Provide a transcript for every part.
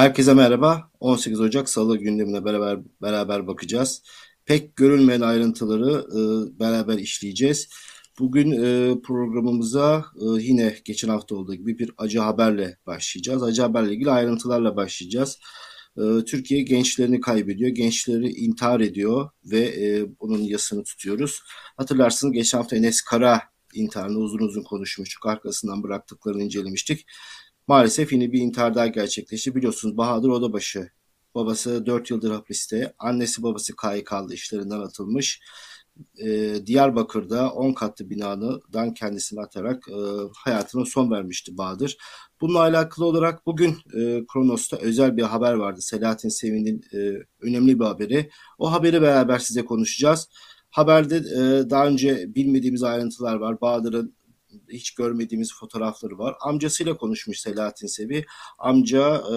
Herkese merhaba. 18 Ocak Salı gündemine beraber beraber bakacağız. Pek görülmeyen ayrıntıları e, beraber işleyeceğiz. Bugün e, programımıza e, yine geçen hafta olduğu gibi bir acı haberle başlayacağız. Acı haberle ilgili ayrıntılarla başlayacağız. E, Türkiye gençlerini kaybediyor, gençleri intihar ediyor ve e, bunun yasını tutuyoruz. Hatırlarsınız geçen hafta Enes Kara intiharını uzun uzun konuşmuştuk. Arkasından bıraktıklarını incelemiştik. Maalesef yine bir intihar daha gerçekleşti. Biliyorsunuz Bahadır Odabaşı babası 4 yıldır hapiste. Annesi babası KYK'lı işlerinden atılmış. Ee, Diyarbakır'da 10 katlı binadan kendisini atarak e, hayatına son vermişti Bahadır. Bununla alakalı olarak bugün e, Kronos'ta özel bir haber vardı. Selahattin Sevin'in e, önemli bir haberi. O haberi beraber size konuşacağız. Haberde e, daha önce bilmediğimiz ayrıntılar var. Bahadır'ın hiç görmediğimiz fotoğrafları var. Amcasıyla konuşmuş Selahattin Sevi. Amca e,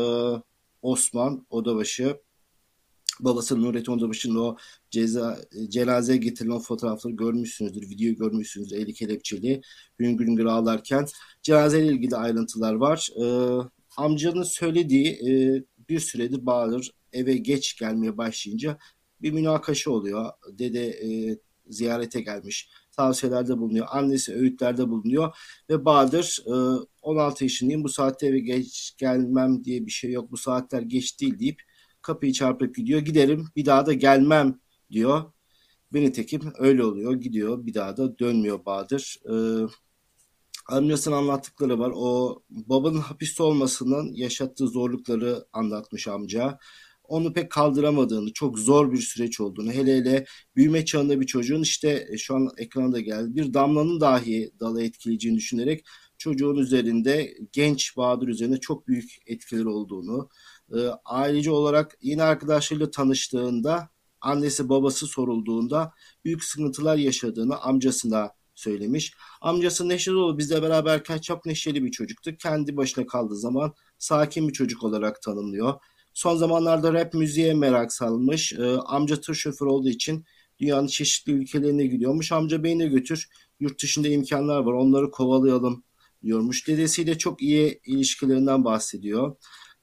Osman Odabaşı babası Nurettin Odabaşı'nın o ceza, cenazeye getirilen fotoğrafları görmüşsünüzdür, videoyu görmüşsünüzdür eli kelepçeli hüngür hüngür ağlarken. Cenazeyle ilgili ayrıntılar var. Ee, amcanın söylediği e, bir süredir Bahadır eve geç gelmeye başlayınca bir münakaşa oluyor. Dede e, ziyarete gelmiş tavsiyelerde bulunuyor. Annesi öğütlerde bulunuyor ve Bahadır 16 e, yaşındayım bu saatte eve geç gelmem diye bir şey yok bu saatler geç değil deyip kapıyı çarpıp gidiyor. Giderim bir daha da gelmem diyor. Beni tekim öyle oluyor gidiyor bir daha da dönmüyor Bahadır. Ee, amcasının anlattıkları var. O babanın hapiste olmasının yaşattığı zorlukları anlatmış amca onu pek kaldıramadığını, çok zor bir süreç olduğunu, hele hele büyüme çağında bir çocuğun işte e, şu an ekranda geldi bir damlanın dahi dalı etkileyeceğini düşünerek çocuğun üzerinde genç Bahadır üzerinde çok büyük etkileri olduğunu, e, ailece olarak yeni arkadaşlarıyla tanıştığında annesi babası sorulduğunda büyük sıkıntılar yaşadığını amcasına söylemiş. Amcası neşeli dolu bizle beraberken çok neşeli bir çocuktu. Kendi başına kaldığı zaman sakin bir çocuk olarak tanımlıyor. Son zamanlarda rap müziğe merak salmış. E, amca tır şoförü olduğu için dünyanın çeşitli ülkelerine gidiyormuş. Amca beni de götür. Yurt dışında imkanlar var. Onları kovalayalım diyormuş. Dedesiyle çok iyi ilişkilerinden bahsediyor.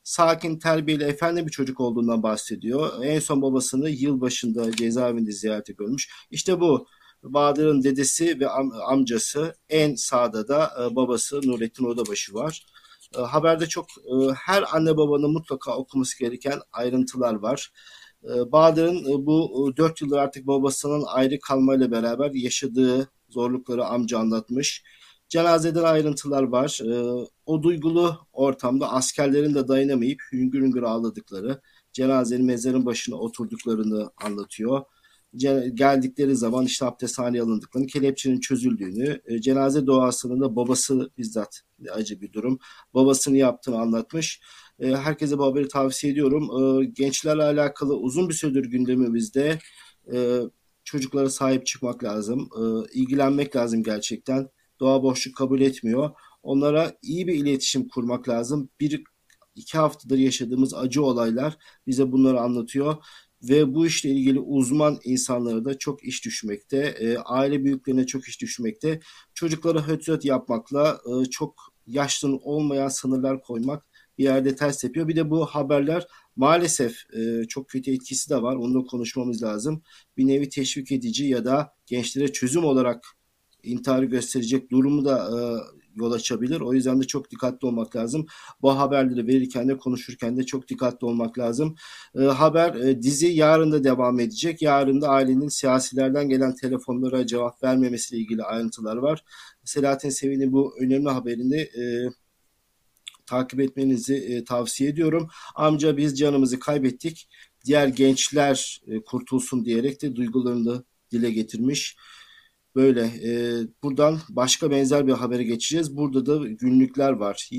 Sakin, terbiyeli, efendi bir çocuk olduğundan bahsediyor. En son babasını yıl başında cezaevinde ziyarete görmüş. İşte bu Bahadır'ın dedesi ve am- amcası en sağda da e, babası Nurettin Odabaşı var. E, haberde çok e, her anne babanın mutlaka okuması gereken ayrıntılar var. E, Bahadır'ın bu e, 4 yıldır artık babasının ayrı kalmayla beraber yaşadığı zorlukları amca anlatmış. Cenazeden ayrıntılar var. E, o duygulu ortamda askerlerin de dayanamayıp hüngür hüngür ağladıkları, cenazenin mezarın başına oturduklarını anlatıyor geldikleri zaman işte abdesthane alındıklarını, kelepçenin çözüldüğünü, e, cenaze doğasının da babası bizzat acı bir durum. Babasını yaptığını anlatmış. E, herkese bu haberi tavsiye ediyorum. E, gençlerle alakalı uzun bir süredir gündemimizde e, çocuklara sahip çıkmak lazım. E, ilgilenmek lazım gerçekten. Doğa boşluk kabul etmiyor. Onlara iyi bir iletişim kurmak lazım. Bir iki haftadır yaşadığımız acı olaylar bize bunları anlatıyor ve bu işle ilgili uzman insanlara da çok iş düşmekte. E, aile büyüklerine çok iş düşmekte. Çocuklara höt yapmakla e, çok yaşlı olmayan sınırlar koymak bir yerde ters yapıyor. Bir de bu haberler maalesef e, çok kötü etkisi de var. Onu da konuşmamız lazım. Bir nevi teşvik edici ya da gençlere çözüm olarak intiharı gösterecek durumu da e, yol açabilir. O yüzden de çok dikkatli olmak lazım. Bu haberleri verirken de konuşurken de çok dikkatli olmak lazım. E, haber e, dizi yarın da devam edecek. Yarın da ailenin siyasilerden gelen telefonlara cevap vermemesiyle ilgili ayrıntılar var. Selahattin Sevin'in bu önemli haberini e, takip etmenizi e, tavsiye ediyorum. Amca biz canımızı kaybettik. Diğer gençler e, kurtulsun diyerek de duygularını dile getirmiş. Böyle. E, buradan başka benzer bir habere geçeceğiz. Burada da günlükler var.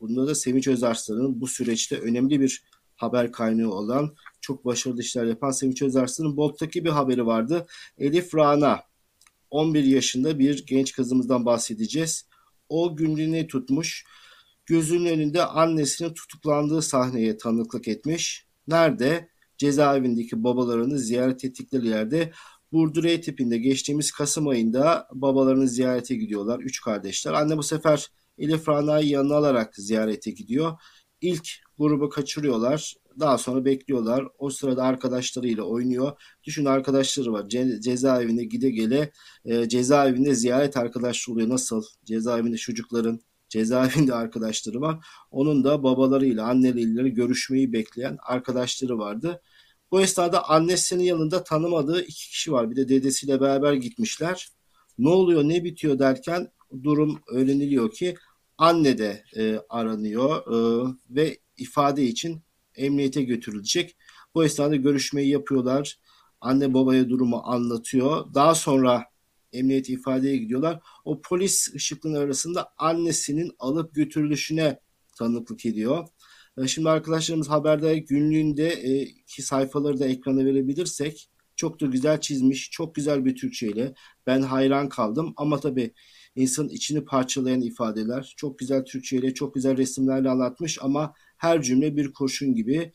Bunda da Sevinç Özarslan'ın bu süreçte önemli bir haber kaynağı olan, çok başarılı işler yapan Sevinç Özarslan'ın Bolt'taki bir haberi vardı. Elif Rana, 11 yaşında bir genç kızımızdan bahsedeceğiz. O günlüğünü tutmuş. Gözünün önünde annesinin tutuklandığı sahneye tanıklık etmiş. Nerede? Cezaevindeki babalarını ziyaret ettikleri yerde Burdure tipinde geçtiğimiz Kasım ayında babalarını ziyarete gidiyorlar. Üç kardeşler. Anne bu sefer Elif Rana'yı yanına alarak ziyarete gidiyor. İlk grubu kaçırıyorlar. Daha sonra bekliyorlar. O sırada arkadaşlarıyla oynuyor. Düşün arkadaşları var. Ce cezaevine gide gele e, cezaevinde ziyaret arkadaşları oluyor. Nasıl? Cezaevinde çocukların cezaevinde arkadaşları var. Onun da babalarıyla, anneleriyle görüşmeyi bekleyen arkadaşları vardı. Bu esnada annesinin yanında tanımadığı iki kişi var. Bir de dedesiyle beraber gitmişler. Ne oluyor, ne bitiyor derken durum öğreniliyor ki anne de e, aranıyor e, ve ifade için emniyete götürülecek. Bu esnada görüşmeyi yapıyorlar. Anne babaya durumu anlatıyor. Daha sonra emniyet ifadeye gidiyorlar. O polis ışıkların arasında annesinin alıp götürülüşüne tanıklık ediyor. E, şimdi arkadaşlarımız haberde günlüğünde e, ki sayfaları da ekrana verebilirsek çok da güzel çizmiş. Çok güzel bir Türkçeyle. Ben hayran kaldım. Ama tabii insanın içini parçalayan ifadeler. Çok güzel Türkçeyle, çok güzel resimlerle anlatmış ama her cümle bir kurşun gibi.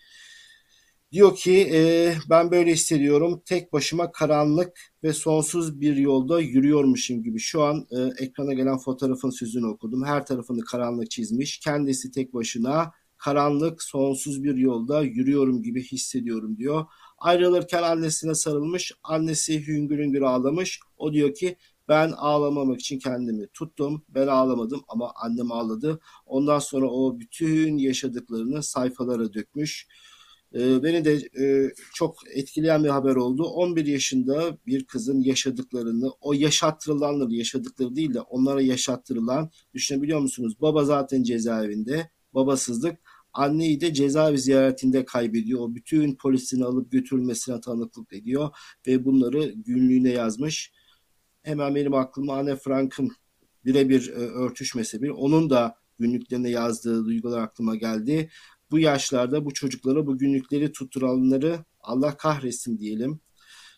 Diyor ki e, ben böyle hissediyorum. Tek başıma karanlık ve sonsuz bir yolda yürüyormuşum gibi. Şu an e, ekrana gelen fotoğrafın sözünü okudum. Her tarafını karanlık çizmiş. Kendisi tek başına karanlık, sonsuz bir yolda yürüyorum gibi hissediyorum diyor. Ayrılırken annesine sarılmış. Annesi hüngür hüngür ağlamış. O diyor ki ben ağlamamak için kendimi tuttum. Ben ağlamadım ama annem ağladı. Ondan sonra o bütün yaşadıklarını sayfalara dökmüş. Ee, beni de e, çok etkileyen bir haber oldu. 11 yaşında bir kızın yaşadıklarını, o yaşattırılanları, yaşadıkları değil de onlara yaşattırılan, düşünebiliyor musunuz? Baba zaten cezaevinde, babasızlık. Anneyi de cezaevi ziyaretinde kaybediyor. O bütün polisini alıp götürülmesine tanıklık ediyor ve bunları günlüğüne yazmış. Hemen benim aklıma Anne Frank'ın birebir e, örtüşmesi bir. Onun da günlüklerine yazdığı duygular aklıma geldi bu yaşlarda bu çocuklara bu günlükleri tutturanları Allah kahretsin diyelim.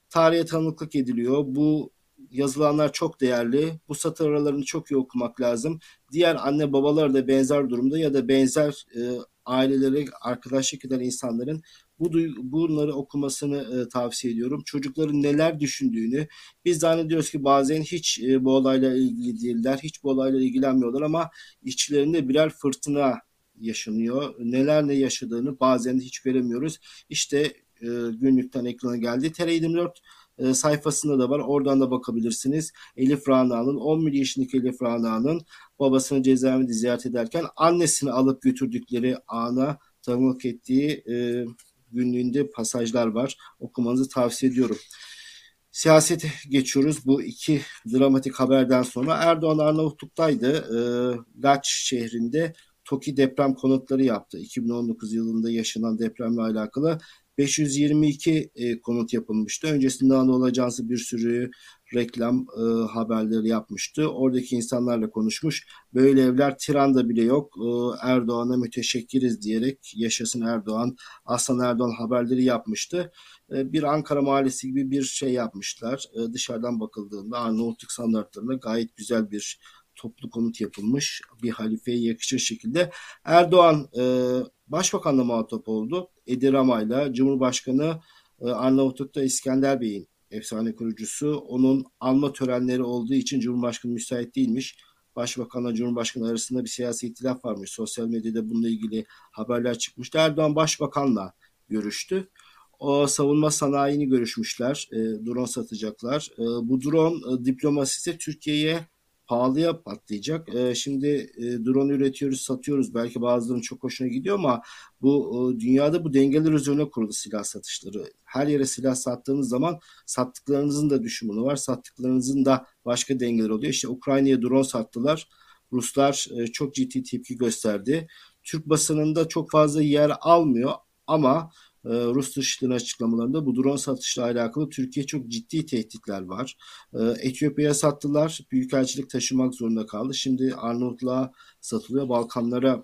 Tarihe tanıklık ediliyor. Bu yazılanlar çok değerli. Bu satır aralarını çok iyi okumak lazım. Diğer anne babalar da benzer durumda ya da benzer e, ailelere arkadaşlık eden insanların bu bunları okumasını e, tavsiye ediyorum. Çocukların neler düşündüğünü biz zannediyoruz ki bazen hiç e, bu olayla ilgili değiller, hiç bu olayla ilgilenmiyorlar ama içlerinde birer fırtına yaşanıyor. Neler ne yaşadığını bazen hiç göremiyoruz. İşte e, günlükten ekrana geldi. TR24 e, sayfasında da var. Oradan da bakabilirsiniz. Elif Rana'nın 11 yaşındaki Elif Rana'nın babasını cezaevinde ziyaret ederken annesini alıp götürdükleri ana tanıklık ettiği e, günlüğünde pasajlar var. Okumanızı tavsiye ediyorum. Siyasete geçiyoruz. Bu iki dramatik haberden sonra Erdoğan Arnavutluk'taydı. E, Laç şehrinde TOKİ deprem konutları yaptı. 2019 yılında yaşanan depremle alakalı 522 e, konut yapılmıştı. Öncesinde Anadolu Ajansı bir sürü reklam e, haberleri yapmıştı. Oradaki insanlarla konuşmuş. Böyle evler Tiran'da bile yok. E, Erdoğan'a müteşekkiriz diyerek yaşasın Erdoğan, Aslan Erdoğan haberleri yapmıştı. E, bir Ankara mahallesi gibi bir şey yapmışlar. E, dışarıdan bakıldığında Arnavutluk standartlarında gayet güzel bir toplu konut yapılmış bir halifeye yakışır şekilde. Erdoğan e, başbakanla muhatap oldu. Edi Rama'yla Cumhurbaşkanı e, Arnavutluk'ta İskender Bey'in efsane kurucusu. Onun alma törenleri olduğu için Cumhurbaşkanı müsait değilmiş. Başbakanla Cumhurbaşkanı arasında bir siyasi ihtilaf varmış. Sosyal medyada bununla ilgili haberler çıkmıştı. Erdoğan Başbakan'la görüştü. O savunma sanayini görüşmüşler. E, drone satacaklar. E, bu drone e, diplomasisi Türkiye'ye pahalıya patlayacak. E, şimdi e, drone üretiyoruz, satıyoruz. Belki bazılarının çok hoşuna gidiyor ama bu dünyada bu dengeler üzerine kurulu silah satışları. Her yere silah sattığınız zaman sattıklarınızın da düşümünü var. Sattıklarınızın da başka dengeler oluyor. İşte Ukrayna'ya drone sattılar. Ruslar e, çok ciddi tepki gösterdi. Türk basınında çok fazla yer almıyor ama ee, Rus Dışişleri açıklamalarında bu drone satışla alakalı Türkiye çok ciddi tehditler var. Ee, Etiyopya'ya sattılar. Büyükelçilik taşımak zorunda kaldı. Şimdi Arnavutluğa satılıyor. Balkanlara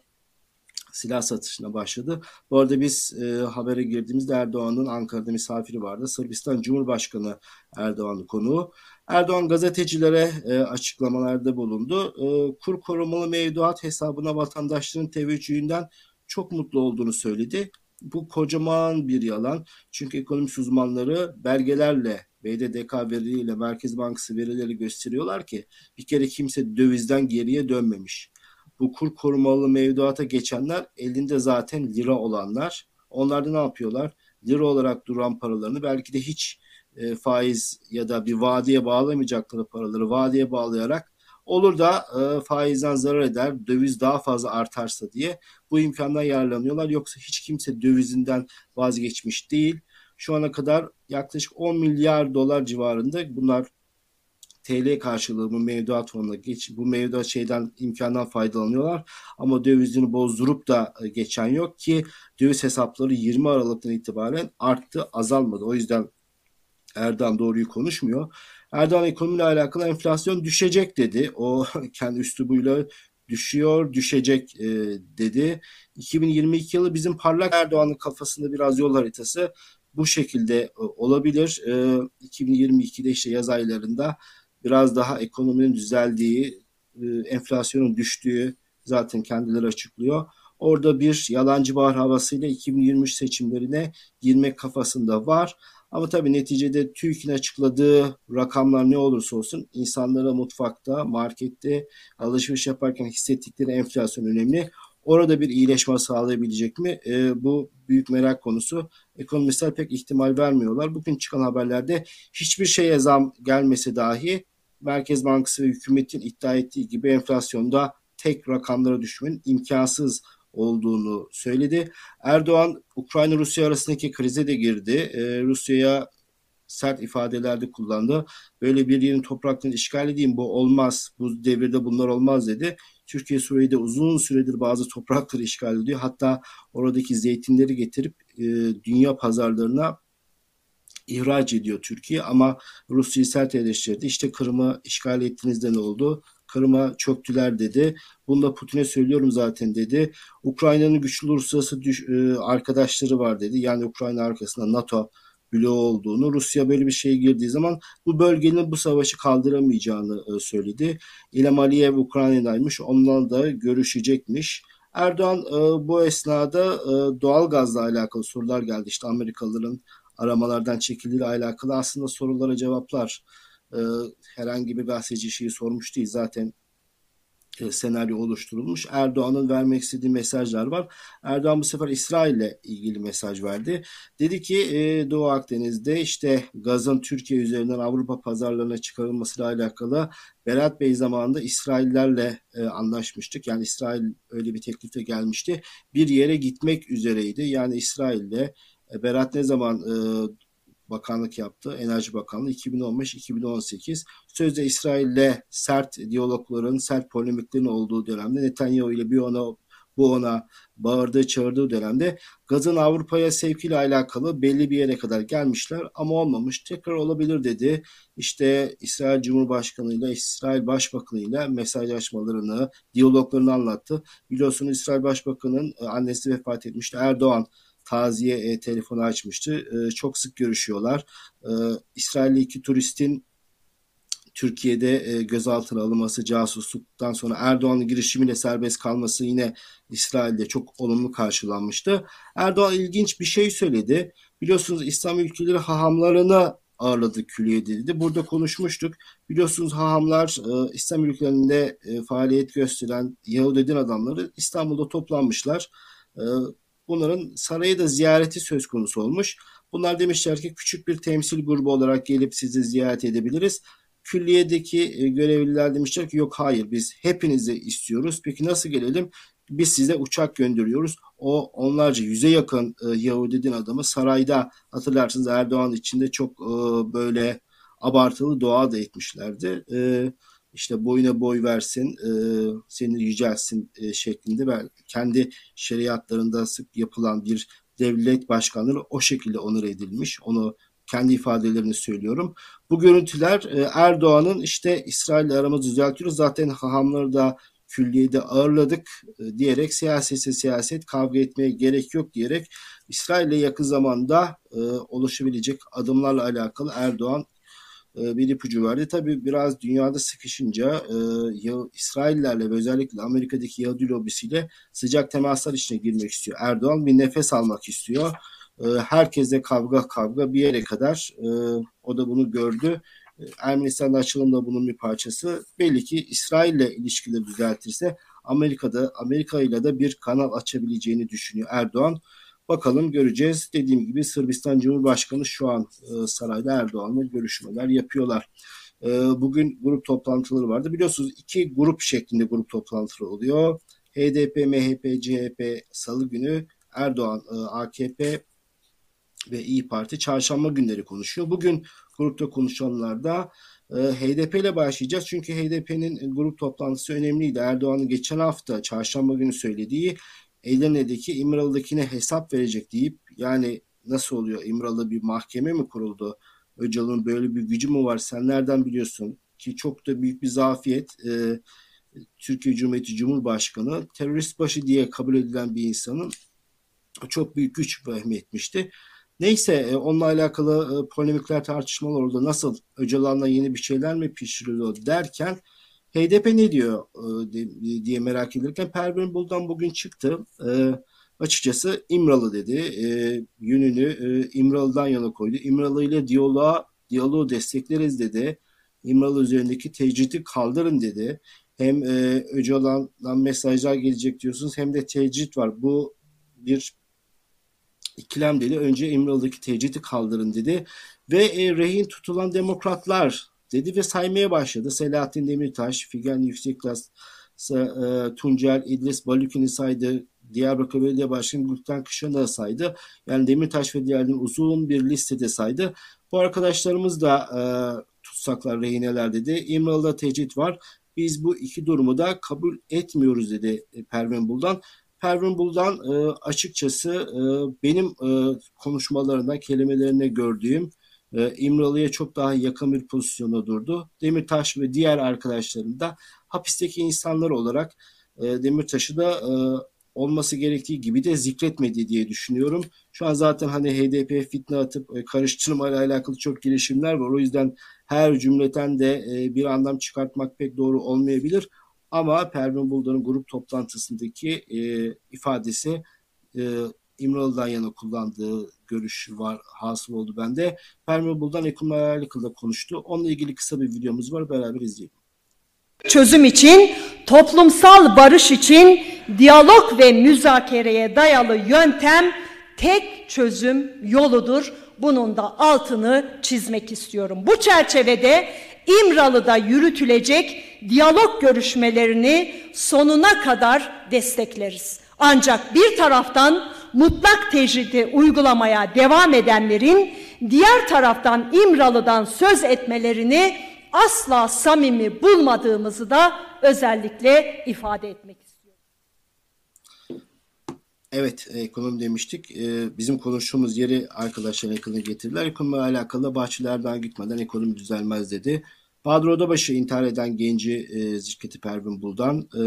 silah satışına başladı. Bu arada biz e, habere girdiğimizde Erdoğan'ın Ankara'da misafiri vardı. Sırbistan Cumhurbaşkanı Erdoğan'ın konuğu. Erdoğan gazetecilere e, açıklamalarda bulundu. E, kur korumalı mevduat hesabına vatandaşların teveccühünden çok mutlu olduğunu söyledi. Bu kocaman bir yalan. Çünkü ekonomist uzmanları belgelerle BDDK verileriyle Merkez Bankası verileri gösteriyorlar ki bir kere kimse dövizden geriye dönmemiş. bu kur korumalı mevduata geçenler elinde zaten lira olanlar. Onlar da ne yapıyorlar? Lira olarak duran paralarını belki de hiç e, faiz ya da bir vadeye bağlamayacakları paraları vadeye bağlayarak olur da e, faizden zarar eder, döviz daha fazla artarsa diye bu imkandan yararlanıyorlar. Yoksa hiç kimse dövizinden vazgeçmiş değil. Şu ana kadar yaklaşık 10 milyar dolar civarında bunlar TL karşılığı bu mevduat fonuna geç bu mevduat şeyden imkandan faydalanıyorlar ama dövizini bozdurup da e, geçen yok ki döviz hesapları 20 Aralık'tan itibaren arttı azalmadı. O yüzden Erdoğan doğruyu konuşmuyor. Erdoğan ekonomiyle alakalı enflasyon düşecek dedi. O kendi üslubuyla düşüyor, düşecek e, dedi. 2022 yılı bizim parlak Erdoğan'ın kafasında biraz yol haritası bu şekilde e, olabilir. E, 2022'de işte yaz aylarında biraz daha ekonominin düzeldiği, e, enflasyonun düştüğü zaten kendileri açıklıyor. Orada bir yalancı bahar havasıyla 2023 seçimlerine girmek kafasında var. Ama tabii neticede TÜİK'in açıkladığı rakamlar ne olursa olsun insanlara mutfakta, markette alışveriş yaparken hissettikleri enflasyon önemli. Orada bir iyileşme sağlayabilecek mi? E, bu büyük merak konusu. Ekonomistler pek ihtimal vermiyorlar. Bugün çıkan haberlerde hiçbir şeye zam gelmese dahi Merkez Bankası ve hükümetin iddia ettiği gibi enflasyonda tek rakamlara düşmenin imkansız olduğunu söyledi. Erdoğan Ukrayna-Rusya arasındaki krize de girdi. Ee, Rusya'ya sert ifadelerde kullandı. Böyle bir yerin topraklarını işgal edeyim bu olmaz. Bu devirde bunlar olmaz dedi. Türkiye Suriye'de uzun süredir bazı toprakları işgal ediyor. Hatta oradaki zeytinleri getirip e, dünya pazarlarına ihraç ediyor Türkiye ama Rusya'yı sert eleştirdi. İşte Kırım'ı işgal ettiğinizde ne oldu? Kırım'a çöktüler dedi. Bunu da Putin'e söylüyorum zaten dedi. Ukrayna'nın güçlü uluslararası düş, e, arkadaşları var dedi. Yani Ukrayna arkasında NATO bloğu olduğunu, Rusya böyle bir şeye girdiği zaman bu bölgenin bu savaşı kaldıramayacağını e, söyledi. İlham Aliyev Ukrayna'daymış, onunla da görüşecekmiş. Erdoğan e, bu esnada e, doğal gazla alakalı sorular geldi. İşte Amerikalıların aramalardan çekildiğiyle alakalı aslında sorulara cevaplar e, herhangi bir gazeteci şeyi sormuş değil zaten e, senaryo oluşturulmuş. Erdoğan'ın vermek istediği mesajlar var. Erdoğan bu sefer İsrail ile ilgili mesaj verdi. Dedi ki e, Doğu Akdeniz'de işte gazın Türkiye üzerinden Avrupa pazarlarına çıkarılmasıyla alakalı Berat Bey zamanında İsraillerle e, anlaşmıştık. Yani İsrail öyle bir teklifte gelmişti. Bir yere gitmek üzereydi. Yani İsrail'le e, Berat ne zaman e, bakanlık yaptı? Enerji Bakanlığı 2015-2018. Sözde İsrail'le sert diyalogların, sert polemiklerin olduğu dönemde Netanyahu ile bir ona bu ona bağırdığı çağırdığı dönemde gazın Avrupa'ya sevkiyle alakalı belli bir yere kadar gelmişler ama olmamış. Tekrar olabilir dedi. İşte İsrail Cumhurbaşkanı ile İsrail Başbakanı ile mesajlaşmalarını, diyaloglarını anlattı. Biliyorsunuz İsrail Başbakanı'nın e, annesi vefat etmişti. Erdoğan taziye e, telefonu açmıştı. E, çok sık görüşüyorlar. E, İsrailli iki turistin Türkiye'de e, gözaltına alınması, casusluktan sonra Erdoğan'ın girişimiyle serbest kalması yine İsrail'de çok olumlu karşılanmıştı. Erdoğan ilginç bir şey söyledi. Biliyorsunuz İslam ülkeleri hahamlarını ağırladı külliye dedi. Burada konuşmuştuk. Biliyorsunuz hahamlar e, İslam ülkelerinde e, faaliyet gösteren Yahudi din adamları İstanbul'da toplanmışlar. E, bunların sarayı da ziyareti söz konusu olmuş. Bunlar demişler ki küçük bir temsil grubu olarak gelip sizi ziyaret edebiliriz. Külliyedeki e, görevliler demişler ki yok hayır biz hepinizi istiyoruz. Peki nasıl gelelim? Biz size uçak gönderiyoruz. O onlarca yüze yakın e, Yahudi din adamı sarayda hatırlarsınız Erdoğan içinde çok e, böyle abartılı dua da etmişlerdi. E, işte boyuna boy versin, e, seni yücelsin e, şeklinde ve kendi şeriatlarında sık yapılan bir devlet başkanları o şekilde onur edilmiş. Onu kendi ifadelerini söylüyorum. Bu görüntüler e, Erdoğan'ın işte İsrail ile aramızı düzeltiyoruz. Zaten hahamları da külliyede ağırladık e, diyerek siyasetse siyaset kavga etmeye gerek yok diyerek İsrail ile yakın zamanda e, oluşabilecek adımlarla alakalı Erdoğan bir ipucu verdi. Tabii biraz dünyada sıkışınca e, İsraillerle ve özellikle Amerika'daki Yahudi lobisiyle sıcak temaslar içine girmek istiyor. Erdoğan bir nefes almak istiyor. E, herkese kavga kavga bir yere kadar e, o da bunu gördü. E, Ermenistan'da açılım da bunun bir parçası. Belli ki İsrail'le ilişkileri düzeltirse Amerika'da Amerika ile de bir kanal açabileceğini düşünüyor Erdoğan. Bakalım göreceğiz. Dediğim gibi Sırbistan Cumhurbaşkanı şu an e, sarayda Erdoğan'la görüşmeler yapıyorlar. E, bugün grup toplantıları vardı. Biliyorsunuz iki grup şeklinde grup toplantıları oluyor. HDP, MHP, CHP salı günü Erdoğan, e, AKP ve İyi Parti çarşamba günleri konuşuyor. Bugün grupta konuşanlarda e, HDP ile başlayacağız. Çünkü HDP'nin grup toplantısı önemliydi. Erdoğan'ın geçen hafta çarşamba günü söylediği Edirne'deki İmralı'dakine hesap verecek deyip yani nasıl oluyor İmralı'da bir mahkeme mi kuruldu? Öcalan'ın böyle bir gücü mü var? Sen nereden biliyorsun? Ki çok da büyük bir zafiyet. Ee, Türkiye Cumhuriyeti Cumhurbaşkanı terörist başı diye kabul edilen bir insanın çok büyük güç vehmetmişti. Neyse e, onunla alakalı e, polemikler tartışmalar oldu. Nasıl Öcalan'la yeni bir şeyler mi pişiriliyor derken HDP ne diyor e, diye merak edilirken Pervin Buldan bugün çıktı. Açıkçası İmralı dedi. Yönünü İmralı'dan yana koydu. İmralı ile diyaloğa, diyaloğu destekleriz dedi. İmralı üzerindeki tecridi kaldırın dedi. Hem Öcalan'dan mesajlar gelecek diyorsunuz hem de tecrit var. Bu bir ikilem dedi. Önce İmralı'daki tecridi kaldırın dedi. Ve e, rehin tutulan demokratlar dedi ve saymaya başladı. Selahattin Demirtaş, Figen Yükseklas, e, Tuncel, İdris Balükin'i saydı. Diyarbakır Belediye Başkanı Gülten Kışan'ı saydı. Yani Demirtaş ve diğerlerinin uzun bir listede saydı. Bu arkadaşlarımız da e, tutsaklar, rehineler dedi. İmralı'da tecrit var. Biz bu iki durumu da kabul etmiyoruz dedi Pervin Buldan. Pervin Buldan e, açıkçası e, benim e, konuşmalarında kelimelerine gördüğüm e, İmralı'ya çok daha yakın bir pozisyona durdu. Demirtaş ve diğer arkadaşlarım da hapisteki insanlar olarak e, Demirtaş'ı da e, olması gerektiği gibi de zikretmedi diye düşünüyorum. Şu an zaten hani HDP fitne atıp e, karıştırmayla alakalı çok girişimler var. O yüzden her cümleten de e, bir anlam çıkartmak pek doğru olmayabilir. Ama Pervin Buldan'ın grup toplantısındaki ifadesi İmralı'dan yana kullandığı görüş var, hasıl oldu bende. Pervin Buldan ekonomiyle alakalı konuştu. Onunla ilgili kısa bir videomuz var. Beraber izleyelim. Çözüm için, toplumsal barış için diyalog ve müzakereye dayalı yöntem tek çözüm yoludur. Bunun da altını çizmek istiyorum. Bu çerçevede İmralı'da yürütülecek diyalog görüşmelerini sonuna kadar destekleriz. Ancak bir taraftan mutlak tecridi uygulamaya devam edenlerin diğer taraftan İmralı'dan söz etmelerini asla samimi bulmadığımızı da özellikle ifade etmek istiyorum. Evet, ekonomi demiştik. Ee, bizim konuştuğumuz yeri arkadaşlar yakını getirdiler. Ekonomi alakalı bahçelerden gitmeden ekonomi düzelmez dedi. Bahadır Odabaşı intihar eden genci e, Ziketi Pervin Buldan. E,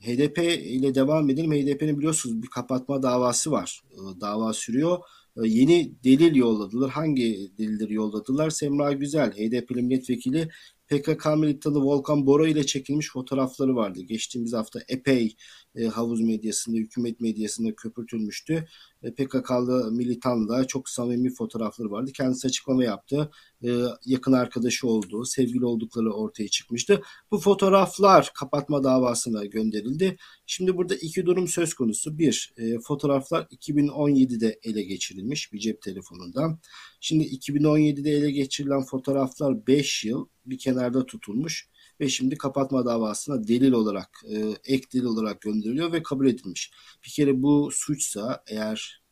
HDP ile devam edelim. HDP'nin biliyorsunuz bir kapatma davası var. E, dava sürüyor. E, yeni delil yolladılar. Hangi delilleri yolladılar? Semra Güzel, HDP'li milletvekili PKK militanı Volkan Bora ile çekilmiş fotoğrafları vardı. Geçtiğimiz hafta epey e, havuz medyasında, hükümet medyasında köpürtülmüştü. E, PKK'lı militanla çok samimi fotoğrafları vardı. Kendisi açıklama yaptı. E, yakın arkadaşı olduğu, sevgili oldukları ortaya çıkmıştı. Bu fotoğraflar kapatma davasına gönderildi. Şimdi burada iki durum söz konusu. Bir, e, fotoğraflar 2017'de ele geçirilmiş bir cep telefonundan. Şimdi 2017'de ele geçirilen fotoğraflar 5 yıl bir kenarda tutulmuş ve şimdi kapatma davasına delil olarak, e, ek delil olarak gönderiliyor ve kabul edilmiş. Bir kere bu suçsa eğer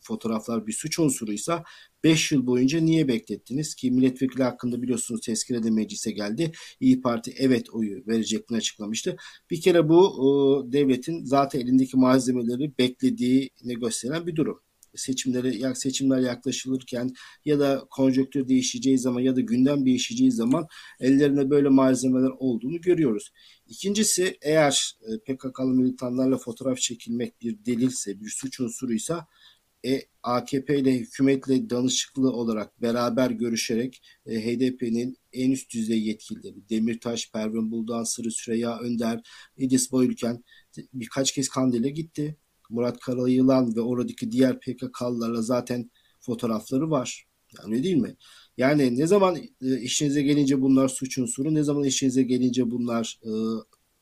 fotoğraflar bir suç unsuruysa 5 yıl boyunca niye beklettiniz ki milletvekili hakkında biliyorsunuz tezkirede meclise geldi. İyi Parti evet oyu vereceklerini açıklamıştı. Bir kere bu e, devletin zaten elindeki malzemeleri beklediğini gösteren bir durum seçimlere seçimler yaklaşılırken ya da konjonktür değişeceği zaman ya da gündem değişeceği zaman ellerinde böyle malzemeler olduğunu görüyoruz. İkincisi eğer e, PKK'lı militanlarla fotoğraf çekilmek bir delilse, bir suç unsuruysa e, AKP ile hükümetle danışıklı olarak beraber görüşerek e, HDP'nin en üst düzey yetkilileri Demirtaş, Pervin Buldan, Sırı Süreyya Önder, İdris Boyülken birkaç kez Kandil'e gitti. Murat Karayılan ve oradaki diğer PKK'lılarla zaten fotoğrafları var. Yani öyle değil mi? Yani ne zaman e, işinize gelince bunlar suç unsuru, ne zaman işinize gelince bunlar e,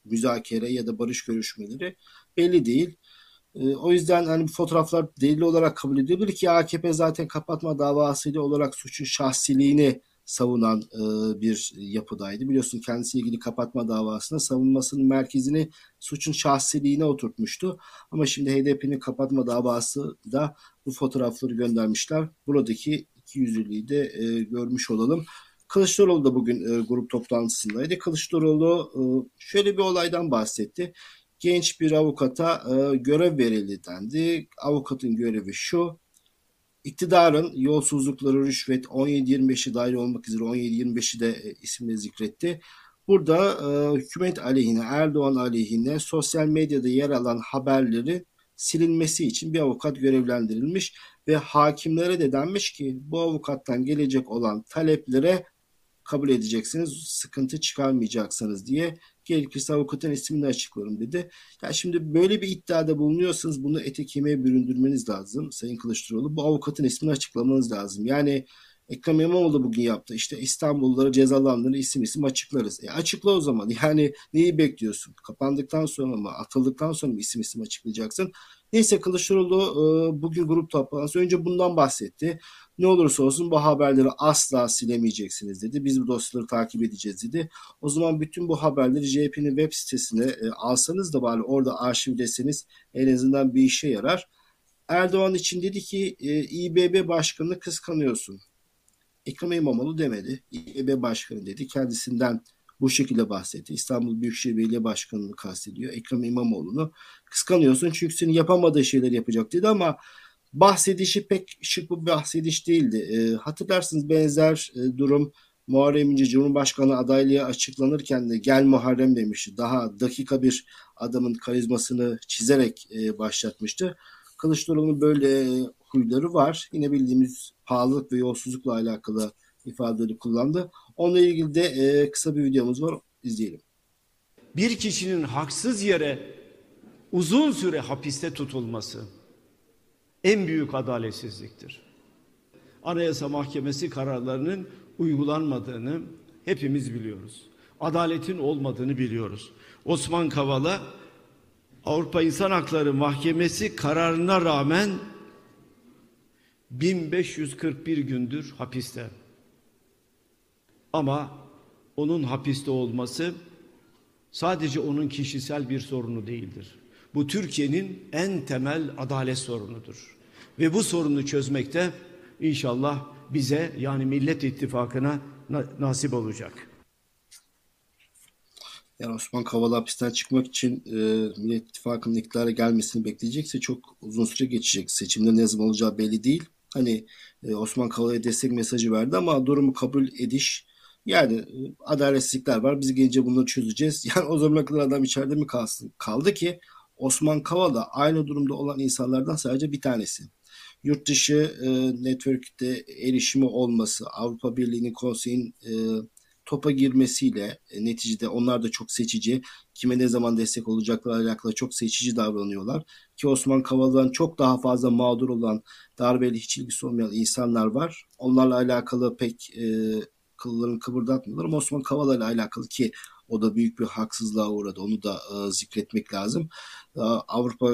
müzakere ya da barış görüşmeleri belli değil. E, o yüzden hani bu fotoğraflar delil olarak kabul edilebilir ki AKP zaten kapatma davasıyla olarak suçun şahsiliğini savunan e, bir yapıdaydı. Biliyorsun kendisiyle ilgili kapatma davasında savunmasının merkezini suçun şahsiliğine oturtmuştu. Ama şimdi HDP'nin kapatma davası da bu fotoğrafları göndermişler. Buradaki iki yüzlülüğü de e, görmüş olalım. Kılıçdaroğlu da bugün e, grup toplantısındaydı. Kılıçdaroğlu e, şöyle bir olaydan bahsetti. Genç bir avukata e, görev verildi dendi. Avukatın görevi şu iktidarın yolsuzlukları, rüşvet 17-25'i dahil olmak üzere 17-25'i de e, isimle zikretti. Burada e, hükümet aleyhine, Erdoğan aleyhine sosyal medyada yer alan haberleri silinmesi için bir avukat görevlendirilmiş ve hakimlere de denmiş ki bu avukattan gelecek olan taleplere kabul edeceksiniz, sıkıntı çıkarmayacaksınız diye gerekirse avukatın ismini açıklarım dedi. Ya şimdi böyle bir iddiada bulunuyorsanız bunu ete kemiğe büründürmeniz lazım Sayın Kılıçdaroğlu. Bu avukatın ismini açıklamanız lazım. Yani Ekrem İmamoğlu bugün yaptı. İşte İstanbulluları cezalandırır isim isim açıklarız. E açıkla o zaman. Yani neyi bekliyorsun? Kapandıktan sonra mı? Atıldıktan sonra mı isim isim açıklayacaksın? Neyse Kılıçdaroğlu e, bugün grup toplantısı önce bundan bahsetti. Ne olursa olsun bu haberleri asla silemeyeceksiniz dedi. Biz bu dosyaları takip edeceğiz dedi. O zaman bütün bu haberleri CHP'nin web sitesine e, alsanız da bari orada arşivleseniz en azından bir işe yarar. Erdoğan için dedi ki e, İBB başkanını kıskanıyorsun. Ekrem İmamoğlu demedi. İBB başkanı dedi. Kendisinden bu şekilde bahsetti. İstanbul Büyükşehir Belediye Başkanı'nı kastediyor. Ekrem İmamoğlu'nu kıskanıyorsun çünkü senin yapamadığı şeyler yapacak dedi ama bahsedişi pek şık bir bahsediş değildi. E, hatırlarsınız benzer e, durum Muharrem İnce Cumhurbaşkanı adaylığı açıklanırken de gel Muharrem demişti. Daha dakika bir adamın karizmasını çizerek e, başlatmıştı. Kılıçdaroğlu'nun böyle huyları var. Yine bildiğimiz pahalılık ve yolsuzlukla alakalı ifadeleri kullandı. Onunla ilgili de e, kısa bir videomuz var. İzleyelim. Bir kişinin haksız yere uzun süre hapiste tutulması en büyük adaletsizliktir. Anayasa Mahkemesi kararlarının uygulanmadığını hepimiz biliyoruz. Adaletin olmadığını biliyoruz. Osman Kavala Avrupa İnsan Hakları Mahkemesi kararına rağmen 1541 gündür hapiste. Ama onun hapiste olması sadece onun kişisel bir sorunu değildir. Bu Türkiye'nin en temel adalet sorunudur. Ve bu sorunu çözmekte inşallah bize yani Millet İttifakı'na nasip olacak. Yani Osman Kavala hapisten çıkmak için e, Millet İttifakı'nın iktidara gelmesini bekleyecekse çok uzun süre geçecek. Seçimde ne zaman olacağı belli değil. Hani e, Osman Kavala'ya destek mesajı verdi ama durumu kabul ediş yani e, adaletsizlikler var. Biz gelince bunları çözeceğiz. Yani o zamana kadar adam içeride mi kalsın? Kaldı ki Osman Kavala aynı durumda olan insanlardan sadece bir tanesi. Yurt dışı e, network'te erişimi olması, Avrupa Birliği'nin konseyin e, topa girmesiyle e, neticede onlar da çok seçici, kime ne zaman destek olacaklar alakalı çok seçici davranıyorlar. Ki Osman Kavala'dan çok daha fazla mağdur olan, darbeyle hiç ilgisi olmayan insanlar var. Onlarla alakalı pek e, kıllarını kıpırdatmıyorlar ama Osman Kavala ile alakalı ki o da büyük bir haksızlığa uğradı. Onu da e, zikretmek lazım. E, Avrupa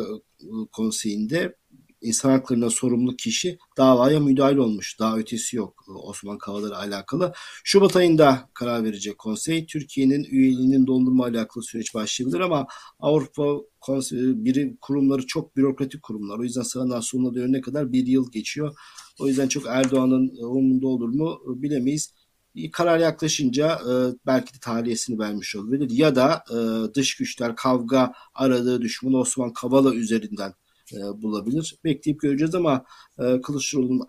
Konseyi'nde insan haklarına sorumlu kişi davaya müdahil olmuş. Daha ötesi yok e, Osman Kavala alakalı. Şubat ayında karar verecek konsey. Türkiye'nin üyeliğinin dondurma alakalı süreç başlayabilir ama Avrupa konsey, biri kurumları çok bürokratik kurumlar. O yüzden sağından sonuna dönene kadar bir yıl geçiyor. O yüzden çok Erdoğan'ın e, umurunda olur mu e, bilemeyiz karar yaklaşınca e, belki de tahliyesini vermiş olabilir. Ya da e, dış güçler kavga aradığı düşman Osman Kavala üzerinden e, bulabilir. Bekleyip göreceğiz ama e, Kılıçdaroğlu'nun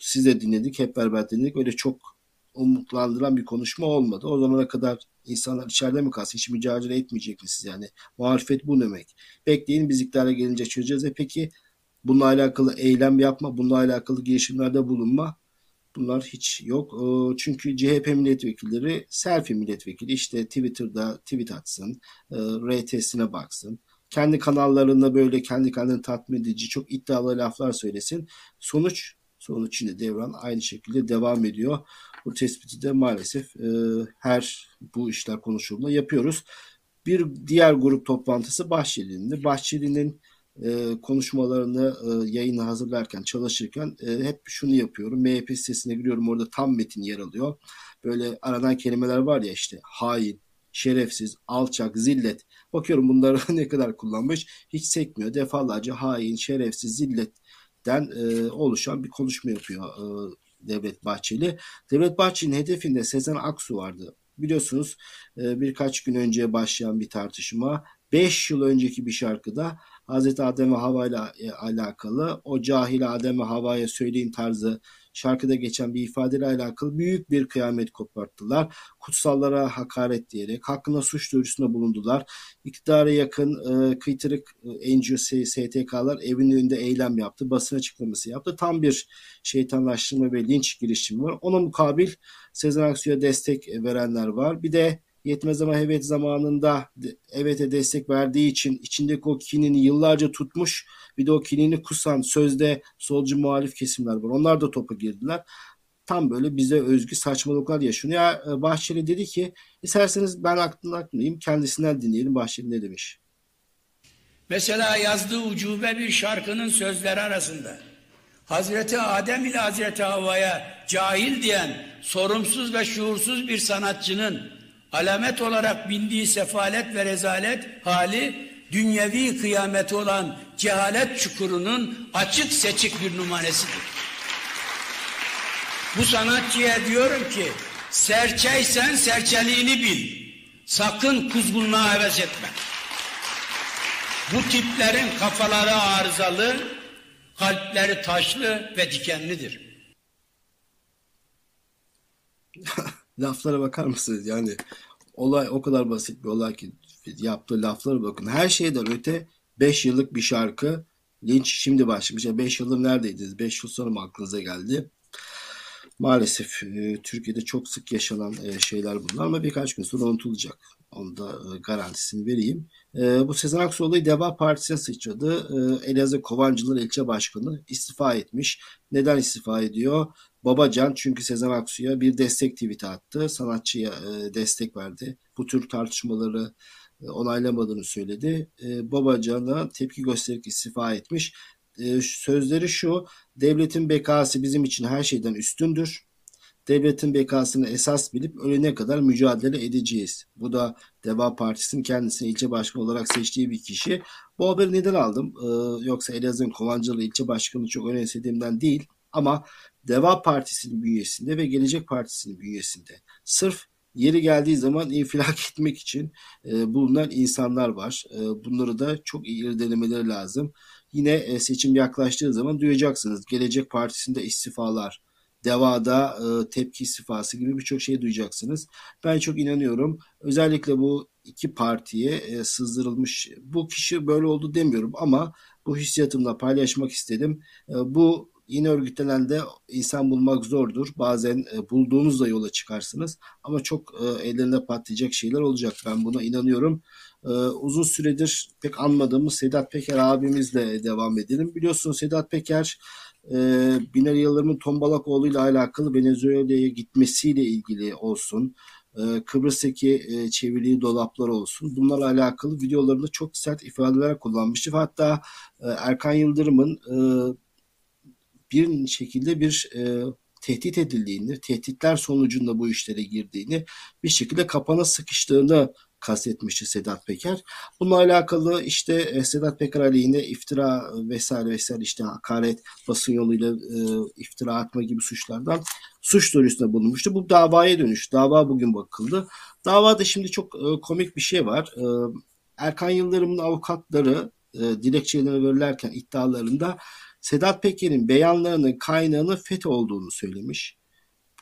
siz de dinledik, hep beraber dinledik. Öyle çok umutlandıran bir konuşma olmadı. O zamana kadar insanlar içeride mi kalsın, hiç mücadele etmeyecek misiniz yani? Muhalefet bu demek. Bekleyin biz iktidara gelince çözeceğiz. E peki bununla alakalı eylem yapma, bununla alakalı girişimlerde bulunma Bunlar hiç yok. Ee, çünkü CHP milletvekilleri selfie milletvekili işte Twitter'da tweet atsın, e, RT'sine baksın. Kendi kanallarında böyle kendi kendini tatmin edici çok iddialı laflar söylesin. Sonuç sonuç yine devran aynı şekilde devam ediyor. Bu tespiti de maalesef e, her bu işler konuşulduğunda yapıyoruz. Bir diğer grup toplantısı Bahçeli'nin. Bahçeli'nin e, konuşmalarını e, yayına hazırlarken, çalışırken e, hep şunu yapıyorum. MHP sitesine giriyorum orada tam metin yer alıyor. Böyle aranan kelimeler var ya işte hain, şerefsiz, alçak, zillet. Bakıyorum bunları ne kadar kullanmış. Hiç sekmiyor. Defalarca hain, şerefsiz, zilletten e, oluşan bir konuşma yapıyor e, Devlet Bahçeli. Devlet Bahçeli'nin hedefinde Sezen Aksu vardı. Biliyorsunuz e, birkaç gün önce başlayan bir tartışma. 5 yıl önceki bir şarkıda Hazreti Adem ve Hava ile e, alakalı o cahil Adem ve Hava'ya söyleyin tarzı şarkıda geçen bir ifadeyle alakalı büyük bir kıyamet koparttılar. Kutsallara hakaret diyerek hakkında suç duyurusunda bulundular. İktidara yakın e, kıytırık e, NGO STK'lar evinin önünde eylem yaptı. Basın açıklaması yaptı. Tam bir şeytanlaştırma ve linç girişimi var. Ona mukabil Sezen Aksu'ya destek verenler var. Bir de Yetmez ama evet zamanında evet'e destek verdiği için içindeki o kinini yıllarca tutmuş bir de o kinini kusan sözde solcu muhalif kesimler var. Onlar da topa girdiler. Tam böyle bize özgü saçmalıklar yaşanıyor. Ya e, Bahçeli dedi ki isterseniz ben aklımda aklımdayım kendisinden dinleyelim Bahçeli ne demiş. Mesela yazdığı ucube bir şarkının sözleri arasında Hazreti Adem ile Hazreti Havva'ya cahil diyen sorumsuz ve şuursuz bir sanatçının alamet olarak bindiği sefalet ve rezalet hali dünyevi kıyameti olan cehalet çukurunun açık seçik bir numaresidir. Bu sanatçıya diyorum ki serçeysen serçeliğini bil. Sakın kuzgunluğa heves etme. Bu tiplerin kafaları arızalı, kalpleri taşlı ve dikenlidir. Laflara bakar mısınız? Yani olay o kadar basit bir olay ki yaptığı laflara bakın. Her şeyden öte 5 yıllık bir şarkı. Linç şimdi başlamış. 5 yıldır neredeydiniz? 5 yıl sonra mı aklınıza geldi? Maalesef e, Türkiye'de çok sık yaşanan e, şeyler bunlar ama birkaç gün sonra unutulacak. Onu da e, garantisini vereyim. E, bu Sezen Aksu olayı Deva Partisi'ne sıçradı. E, Elazığ Kovancılar ilçe başkanı istifa etmiş. Neden istifa ediyor? Babacan çünkü Sezen Aksu'ya bir destek tweet attı. Sanatçıya e, destek verdi. Bu tür tartışmaları e, onaylamadığını söyledi. E, Babacan'a tepki göstererek istifa etmiş. E, sözleri şu, devletin bekası bizim için her şeyden üstündür. Devletin bekasını esas bilip ölene kadar mücadele edeceğiz. Bu da Deva Partisi'nin kendisini ilçe başkanı olarak seçtiği bir kişi. Bu haberi neden aldım? Ee, yoksa Elazığ'ın Kovancılı ilçe başkanı çok önemsediğimden değil. Ama Deva Partisi'nin bünyesinde ve Gelecek Partisi'nin bünyesinde sırf yeri geldiği zaman infilak etmek için e, bulunan insanlar var. E, bunları da çok iyi irdelemeleri lazım. Yine e, seçim yaklaştığı zaman duyacaksınız. Gelecek Partisi'nde istifalar, Deva'da tepki istifası gibi birçok şey duyacaksınız. Ben çok inanıyorum. Özellikle bu iki partiye sızdırılmış bu kişi böyle oldu demiyorum ama bu hissiyatımla paylaşmak istedim. Bu yine örgütlenen de insan bulmak zordur. Bazen e, bulduğunuzda yola çıkarsınız ama çok e, ellerinde patlayacak şeyler olacak. Ben buna inanıyorum. E, uzun süredir pek anmadığımız Sedat Peker abimizle devam edelim. Biliyorsunuz Sedat Peker e, Binali Yıldırım'ın Tombalakoğlu ile alakalı Venezuela'ya gitmesiyle ilgili olsun. E, Kıbrıs'taki e, çevirdiği dolaplar olsun. Bunlarla alakalı videolarında çok sert ifadeler kullanmıştı. Hatta e, Erkan Yıldırım'ın bir şekilde bir e, tehdit edildiğini, tehditler sonucunda bu işlere girdiğini, bir şekilde kapana sıkıştığını kastetmişti Sedat Peker. Bununla alakalı işte e, Sedat Peker aleyhine iftira vesaire vesaire işte hakaret, basın yoluyla e, iftira atma gibi suçlardan suç duyurusunda bulunmuştu. Bu davaya dönüş. Dava bugün bakıldı. Davada şimdi çok e, komik bir şey var. E, Erkan Yıldırım'ın avukatları e, dilekçelerine verirlerken iddialarında Sedat Peker'in beyanlarının kaynağının FETÖ olduğunu söylemiş.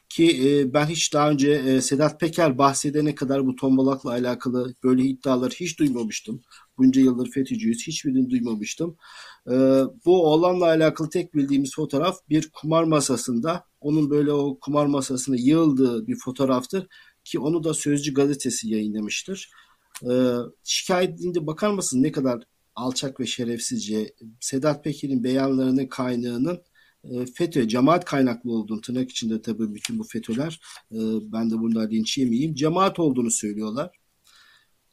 Ki e, ben hiç daha önce e, Sedat Peker bahsedene kadar bu tombalakla alakalı böyle iddiaları hiç duymamıştım. Bunca yıldır FETÖ'cüyüz hiçbirini duymamıştım. E, bu olanla alakalı tek bildiğimiz fotoğraf bir kumar masasında. Onun böyle o kumar masasına yığıldığı bir fotoğraftır. Ki onu da Sözcü gazetesi yayınlamıştır. E, şikayetinde bakar mısın ne kadar alçak ve şerefsizce Sedat Peker'in beyanlarının kaynağının e, FETÖ, cemaat kaynaklı olduğunu tırnak içinde tabii bütün bu FETÖ'ler e, ben de bundan linç yemeyeyim. Cemaat olduğunu söylüyorlar.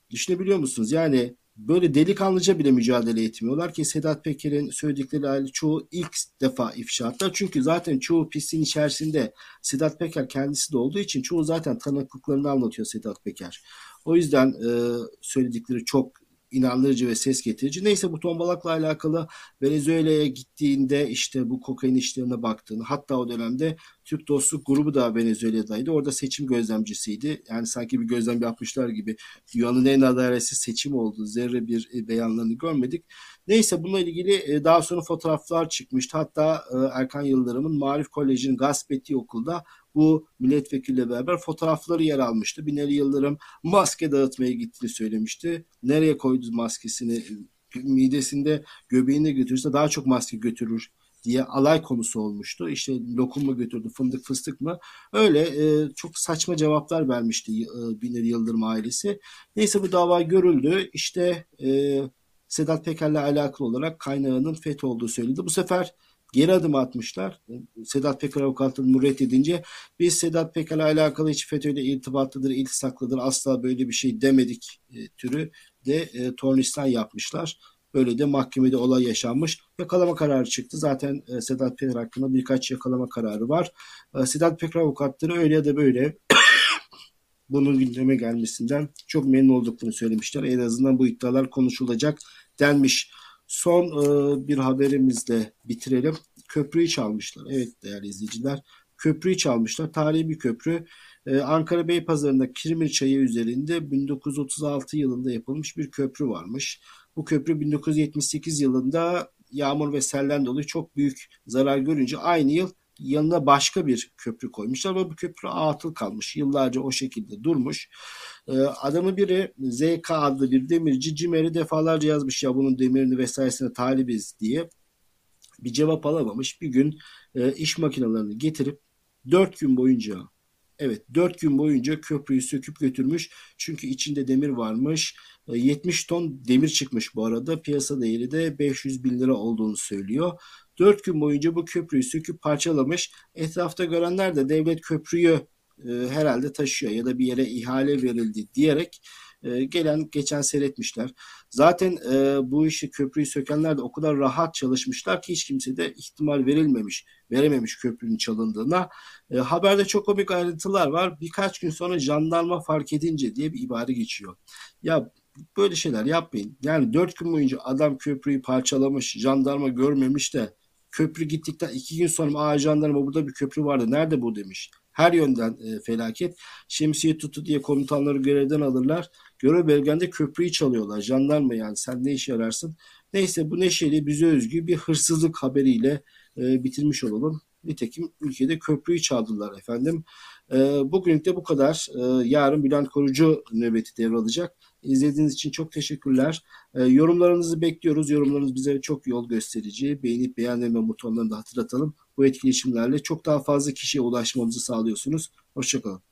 Düşünebiliyor musunuz? Yani böyle delikanlıca bile mücadele etmiyorlar ki Sedat Peker'in söyledikleri hali çoğu ilk defa ifşaatlar. Çünkü zaten çoğu pisliğin içerisinde Sedat Peker kendisi de olduğu için çoğu zaten tanıklıklarını anlatıyor Sedat Peker. O yüzden e, söyledikleri çok inandırıcı ve ses getirici. Neyse bu tombalakla alakalı Venezuela'ya gittiğinde işte bu kokain işlerine baktığını hatta o dönemde Türk Dostluk grubu da Venezuela'daydı. Orada seçim gözlemcisiydi. Yani sanki bir gözlem yapmışlar gibi dünyanın en adaletsiz seçim olduğu zerre bir e, beyanlarını görmedik. Neyse bununla ilgili e, daha sonra fotoğraflar çıkmıştı. Hatta e, Erkan Yıldırım'ın Marif Koleji'nin gasp ettiği okulda bu milletvekiliyle beraber fotoğrafları yer almıştı. Binali Yıldırım maske dağıtmaya gittiğini söylemişti. Nereye koydu maskesini? Midesinde göbeğinde götürürse daha çok maske götürür diye alay konusu olmuştu. İşte lokum mu götürdü, fındık fıstık mı? Öyle e, çok saçma cevaplar vermişti e, Binali Yıldırım ailesi. Neyse bu dava görüldü. İşte e, Sedat Peker'le alakalı olarak kaynağının FETÖ olduğu söyledi. Bu sefer geri adım atmışlar. Sedat Peker avukatlığını reddedince biz Sedat Peker'le alakalı hiç FETÖ'yle irtibatlıdır, iltisaklıdır asla böyle bir şey demedik e, türü de e, tornistan yapmışlar. Böyle de mahkemede olay yaşanmış. Yakalama kararı çıktı. Zaten e, Sedat Peker hakkında birkaç yakalama kararı var. E, Sedat Peker avukatları öyle ya da böyle bunun gündeme gelmesinden çok memnun olduklarını söylemişler. En azından bu iddialar konuşulacak denmiş. Son e, bir haberimizle bitirelim. Köprüyü çalmışlar. Evet değerli izleyiciler. Köprüyü çalmışlar. Tarihi bir köprü. Ee, Ankara Beypazarı'nda Kirmir Çayı üzerinde 1936 yılında yapılmış bir köprü varmış. Bu köprü 1978 yılında yağmur ve sellen dolayı çok büyük zarar görünce aynı yıl yanına başka bir köprü koymuşlar ve bu köprü atıl kalmış. Yıllarca o şekilde durmuş. Ee, adamı biri ZK adlı bir demirci Cimer'i defalarca yazmış ya bunun demirini vesairesine talibiz diye. Bir cevap alamamış. Bir gün e, iş makinelerini getirip 4 gün boyunca Evet 4 gün boyunca köprüyü söküp götürmüş. Çünkü içinde demir varmış. 70 ton demir çıkmış bu arada. Piyasa değeri de 500 bin lira olduğunu söylüyor. 4 gün boyunca bu köprüyü söküp parçalamış. Etrafta görenler de devlet köprüyü e, herhalde taşıyor ya da bir yere ihale verildi diyerek e, gelen geçen seyretmişler. Zaten e, bu işi köprüyü sökenler de o kadar rahat çalışmışlar ki hiç kimse de ihtimal verilmemiş, verememiş köprünün çalındığına. E, haberde çok komik ayrıntılar var. Birkaç gün sonra jandarma fark edince diye bir ibare geçiyor. Ya böyle şeyler yapmayın. Yani dört gün boyunca adam köprüyü parçalamış, jandarma görmemiş de köprü gittikten iki gün sonra aa jandarma burada bir köprü vardı nerede bu demiş. Her yönden e, felaket. Şemsiye tutu diye komutanları görevden alırlar. Görev belgende köprüyü çalıyorlar. Jandarma yani sen ne işe yararsın? Neyse bu neşeli bize özgü bir hırsızlık haberiyle e, bitirmiş olalım. Nitekim ülkede köprüyü çaldılar efendim. E, bugünlük de bu kadar. E, yarın Bülent Korucu nöbeti devralacak. İzlediğiniz için çok teşekkürler. E, yorumlarınızı bekliyoruz. Yorumlarınız bize çok yol gösterici. Beğenip beğenmeme butonlarını da hatırlatalım. Bu etkileşimlerle çok daha fazla kişiye ulaşmamızı sağlıyorsunuz. Hoşçakalın.